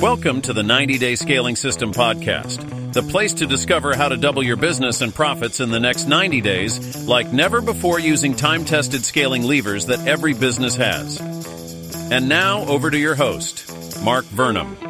Welcome to the 90 Day Scaling System Podcast, the place to discover how to double your business and profits in the next 90 days like never before using time tested scaling levers that every business has. And now, over to your host, Mark Vernam.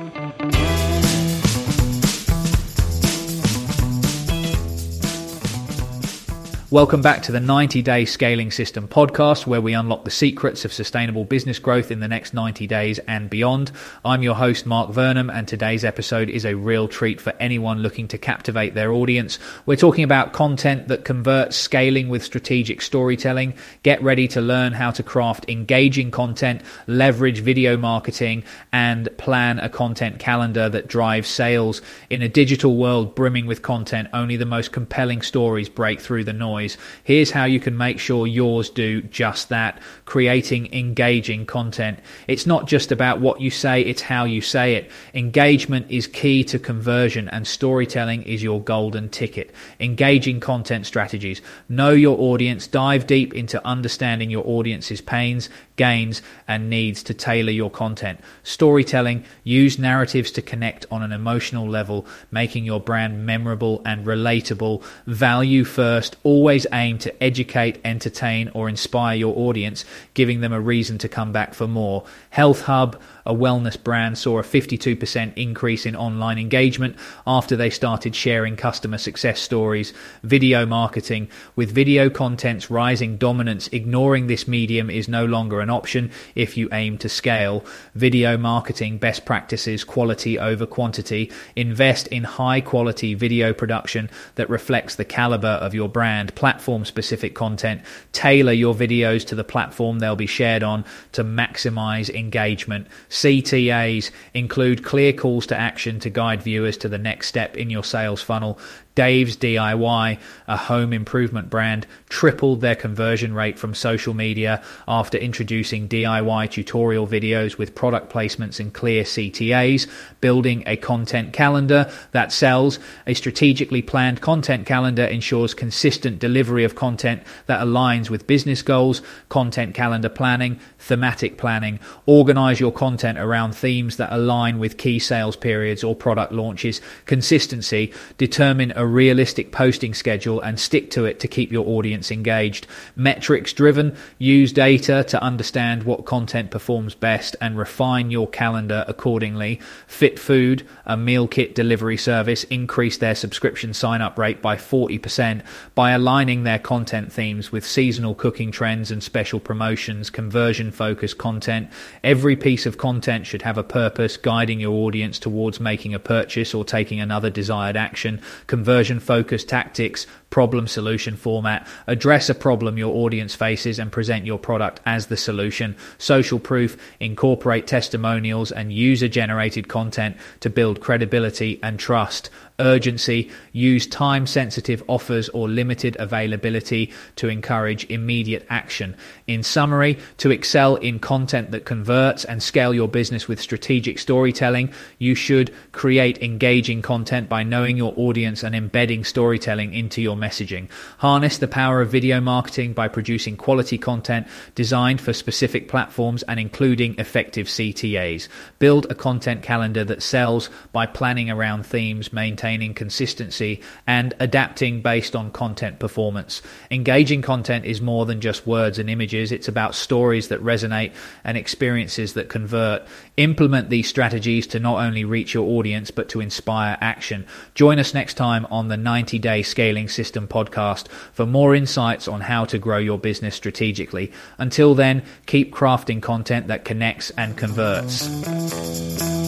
Welcome back to the 90 Day Scaling System podcast, where we unlock the secrets of sustainable business growth in the next 90 days and beyond. I'm your host, Mark Vernam, and today's episode is a real treat for anyone looking to captivate their audience. We're talking about content that converts, scaling with strategic storytelling. Get ready to learn how to craft engaging content, leverage video marketing, and plan a content calendar that drives sales. In a digital world brimming with content, only the most compelling stories break through the noise noise. Here's how you can make sure yours do just that creating engaging content. It's not just about what you say, it's how you say it. Engagement is key to conversion, and storytelling is your golden ticket. Engaging content strategies. Know your audience, dive deep into understanding your audience's pains, gains, and needs to tailor your content. Storytelling, use narratives to connect on an emotional level, making your brand memorable and relatable. Value first, always aim to educate, entertain, or inspire your audience, giving them a reason to come back for more. Health Hub, a wellness brand saw a 52% increase in online engagement after they started sharing customer success stories. Video marketing, with video content's rising dominance, ignoring this medium is no longer an option if you aim to scale. Video marketing best practices, quality over quantity. Invest in high quality video production that reflects the caliber of your brand. Platform specific content. Tailor your videos to the platform they'll be shared on to maximize engagement. CTAs include clear calls to action to guide viewers to the next step in your sales funnel. Dave's DIY, a home improvement brand, tripled their conversion rate from social media after introducing DIY tutorial videos with product placements and clear CTAs, building a content calendar that sells. A strategically planned content calendar ensures consistent delivery of content that aligns with business goals, content calendar planning, thematic planning. Organize your content around themes that align with key sales periods or product launches. Consistency, determine a realistic posting schedule and stick to it to keep your audience engaged. Metrics driven, use data to understand what content performs best and refine your calendar accordingly. Fit Food, a meal kit delivery service, increased their subscription sign up rate by 40% by aligning their content themes with seasonal cooking trends and special promotions, conversion focused content. Every piece of content should have a purpose, guiding your audience towards making a purchase or taking another desired action. Conversion conversion focused tactics, problem solution format, address a problem your audience faces and present your product as the solution, social proof, incorporate testimonials and user generated content to build credibility and trust, urgency, use time sensitive offers or limited availability to encourage immediate action. In summary, to excel in content that converts and scale your business with strategic storytelling, you should create engaging content by knowing your audience and embedding storytelling into your messaging. Harness the power of video marketing by producing quality content designed for specific platforms and including effective CTAs. Build a content calendar that sells by planning around themes, maintaining consistency, and adapting based on content performance. Engaging content is more than just words and images, it's about stories that resonate and experiences that convert. Implement these strategies to not only reach your audience but to inspire action. Join us next time on the 90 Day Scaling System podcast for more insights on how to grow your business strategically. Until then, keep crafting content that connects and converts.